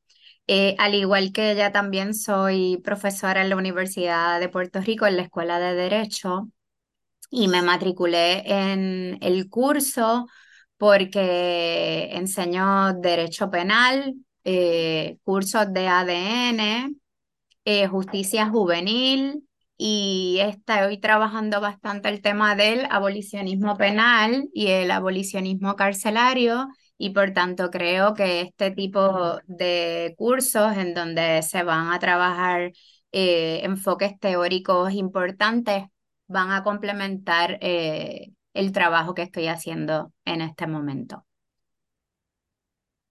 Eh, al igual que ella, también soy profesora en la Universidad de Puerto Rico, en la Escuela de Derecho, y me matriculé en el curso porque enseño Derecho Penal, eh, cursos de ADN, eh, justicia juvenil, y estoy trabajando bastante el tema del abolicionismo penal y el abolicionismo carcelario y por tanto creo que este tipo de cursos en donde se van a trabajar eh, enfoques teóricos importantes van a complementar eh, el trabajo que estoy haciendo en este momento.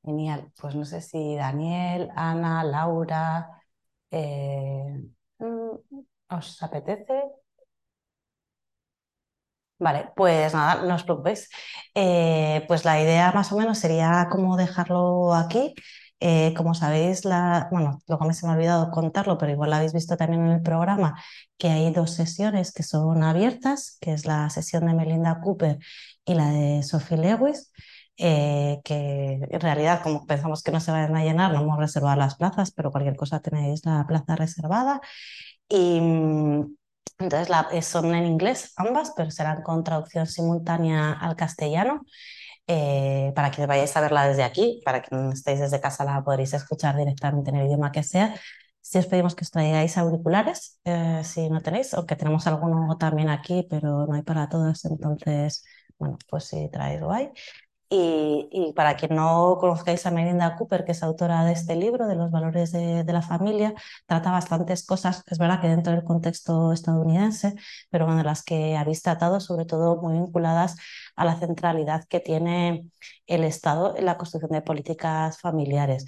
Genial. Pues no sé si Daniel, Ana, Laura, eh, mm, ¿os apetece? Vale, pues nada, no os preocupéis. Eh, pues la idea más o menos sería como dejarlo aquí. Eh, como sabéis, la, bueno, luego me se me ha olvidado contarlo, pero igual lo habéis visto también en el programa, que hay dos sesiones que son abiertas, que es la sesión de Melinda Cooper y la de Sophie Lewis, eh, que en realidad, como pensamos que no se vayan a llenar, no hemos reservado las plazas, pero cualquier cosa tenéis la plaza reservada. Y entonces la, eh, son en inglés ambas, pero serán con traducción simultánea al castellano. Eh, para que vayáis a verla desde aquí, para que no estéis desde casa la podréis escuchar directamente en el idioma que sea. Si os pedimos que os traigáis auriculares, eh, si no tenéis, aunque tenemos alguno también aquí, pero no hay para todos, entonces, bueno, pues si traéis lo Y, para quien no conozcáis a Melinda Cooper, que es autora de este libro, de los valores de, la familia, trata bastantes cosas, es verdad que dentro del contexto estadounidense, pero bueno, las que habéis tratado, sobre todo muy vinculadas a la centralidad que tiene el Estado en la construcción de políticas familiares.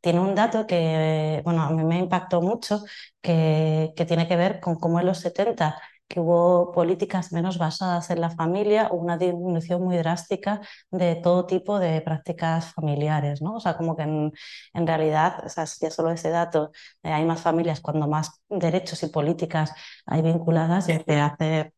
Tiene un dato que, bueno, a mí me impactó mucho, que tiene que ver con cómo en los 70 que hubo políticas menos basadas en la familia o una disminución muy drástica de todo tipo de prácticas familiares, ¿no? O sea, como que en, en realidad, o sea, ya solo ese dato, eh, hay más familias cuando más derechos y políticas hay vinculadas y te hace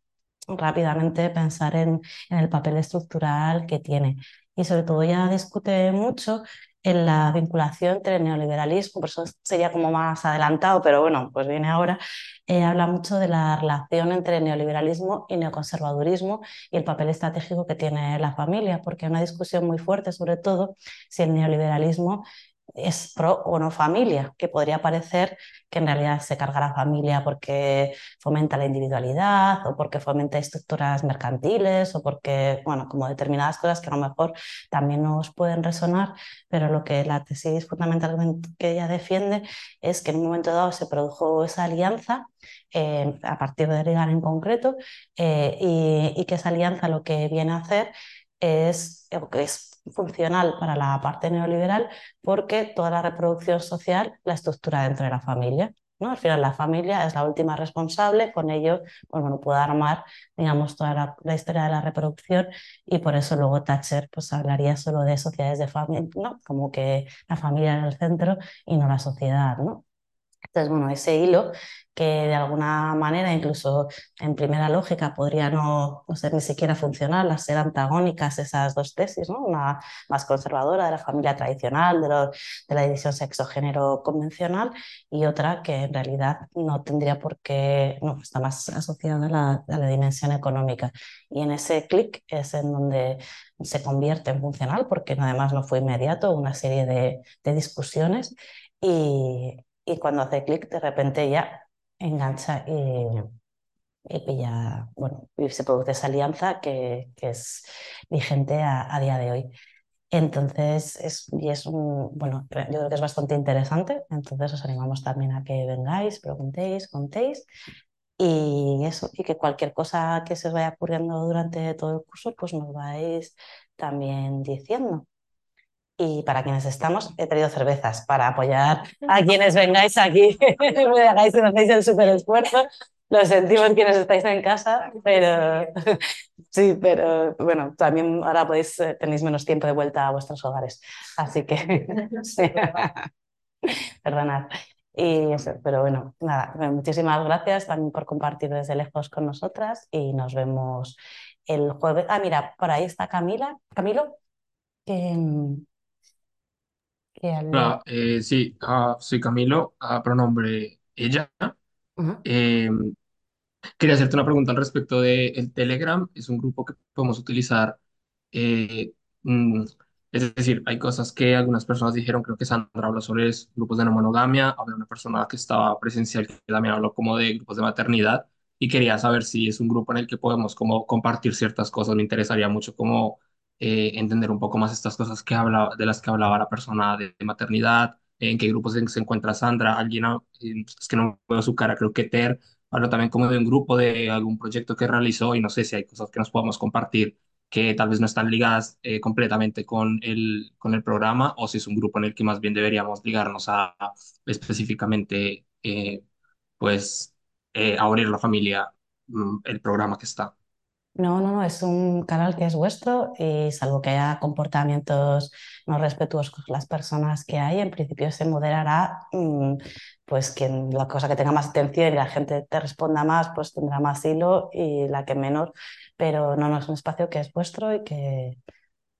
rápidamente pensar en, el papel estructural que tiene. Y sobre todo ya discute mucho en la vinculación entre el neoliberalismo, por eso sería como más adelantado, pero bueno, pues viene ahora, eh, habla mucho de la relación entre neoliberalismo y neoconservadurismo y el papel estratégico que tiene la familia, porque hay una discusión muy fuerte sobre todo si el neoliberalismo es pro o no familia, que podría parecer que en realidad se carga la familia porque fomenta la individualidad o porque fomenta estructuras mercantiles o porque, bueno, como determinadas cosas que a lo mejor también nos pueden resonar, pero lo que la tesis fundamentalmente que ella defiende es que en un momento dado se produjo esa alianza eh, a partir de Reagan en concreto eh, y, y, que esa alianza lo que viene a hacer es, es funcional para la parte neoliberal porque toda la reproducción social la estructura dentro de la familia. ¿no? Al final la familia es la última responsable, con ello pues, bueno, puede armar digamos, toda la, historia de la reproducción y por eso luego Thatcher pues, hablaría solo de sociedades de familia, ¿no? como que la familia en el centro y no la sociedad. ¿no? Entonces, bueno, ese hilo que de alguna manera, incluso en primera lógica, podría no, no ser ni siquiera funcional, las ser antagónicas esas dos tesis, ¿no? una más conservadora de la familia tradicional, de, de la división sexo-género convencional, y otra que en realidad no tendría por qué, no, está más asociada a la, a la dimensión económica. Y en ese clic es en donde se convierte en funcional, porque además no fue inmediato, una serie de, de discusiones. Y, y cuando hace clic de repente ya engancha y, y pilla, bueno, y se produce esa alianza que, que es vigente a, a, día de hoy. Entonces, es, y es un, bueno, yo creo que es bastante interesante, entonces os animamos también a que vengáis, preguntéis, contéis y eso, y que cualquier cosa que se os vaya ocurriendo durante todo el curso, pues nos vais también diciendo. Y para quienes estamos, he traído cervezas para apoyar a quienes vengáis aquí, me hagáis, hacéis el súper esfuerzo. Lo sentimos quienes estáis en casa, pero sí, pero bueno, también ahora podéis, eh, tenéis menos tiempo de vuelta a vuestros hogares. Así que, perdonad. Y eso, pero bueno, nada, muchísimas gracias también por compartir desde lejos con nosotras y nos vemos el jueves. Ah, mira, por ahí está Camila, Camilo, que, Hola, eh, sí, ah, soy Camilo, a pronombre ella. Eh, quería hacerte una pregunta al respecto de el Telegram. Es un grupo que podemos utilizar. eh, mm, es decir, hay cosas que algunas personas dijeron, creo que Sandra habló sobre es- grupos de no monogamia, había una persona que estaba presencial que también habló como de grupos de maternidad y quería saber si es un grupo en el que podemos como compartir ciertas cosas. Me interesaría mucho como eh, entender un poco más estas cosas que habla, de las que hablaba la persona de, de maternidad, en qué grupos se, se encuentra Sandra, alguien, ah, es que no veo su cara, creo que Ter, habla también como de un grupo, de algún proyecto que realizó y no sé si hay cosas que nos podamos compartir que tal vez no están ligadas eh, completamente con el, con el programa o si es un grupo en el que más bien deberíamos ligarnos a, a específicamente, eh, pues, eh, abrir la familia, mm, el programa que está. No, no, no, es un canal que es vuestro y salvo que haya comportamientos no respetuosos con las personas que hay, en principio se moderará, mm, pues quien la cosa que tenga más atención y la gente te responda más, pues tendrá más hilo y la que menos, pero no, no es un espacio que es vuestro y que,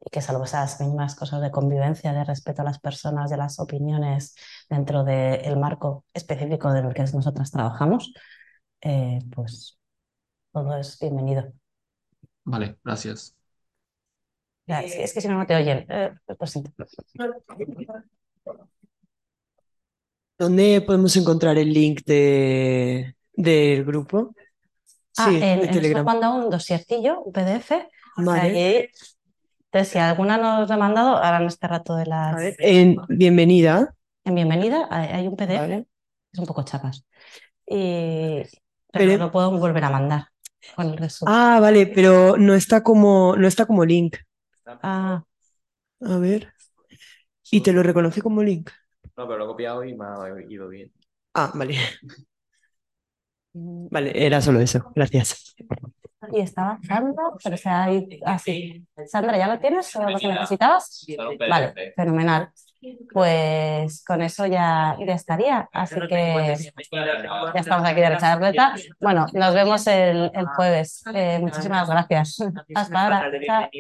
y que salvo esas mismas cosas de convivencia, de respeto a las personas, de las opiniones dentro del marco específico del que nosotras trabajamos, eh, pues todo es bienvenido. Vale, gracias. Ya, es, que, es que si no, no te oyen. Eh, lo siento. ¿Dónde podemos encontrar el link de, del grupo? Ah, Sí, en, de Telegram. mandado un dosiercillo, un PDF. Vale. Ahí, entonces, si alguna nos ha mandado, ahora en este rato de A las. ver, en bienvenida. En bienvenida hay, hay un PDF, Vale. es un poco chapas. Y, pero Pero- lo puedo volver a mandar con el resumen. Ah, vale, pero no está como, no está como link. Ah, A ver. ¿Y te lo reconoce como link? No, pero lo he copiado y me ha ido bien. Ah, vale. Vale, era solo eso. Gracias. Y estaba Sandra, pero sea ahí así. Sandra, ¿ya lo tienes? ¿O lo que necesitabas? Vale, fenomenal. Pues con eso ya, ya estaría. Así que ya estamos aquí de recha Bueno, nos vemos el, el jueves. Eh, muchísimas gracias. Hasta ahora. Chao.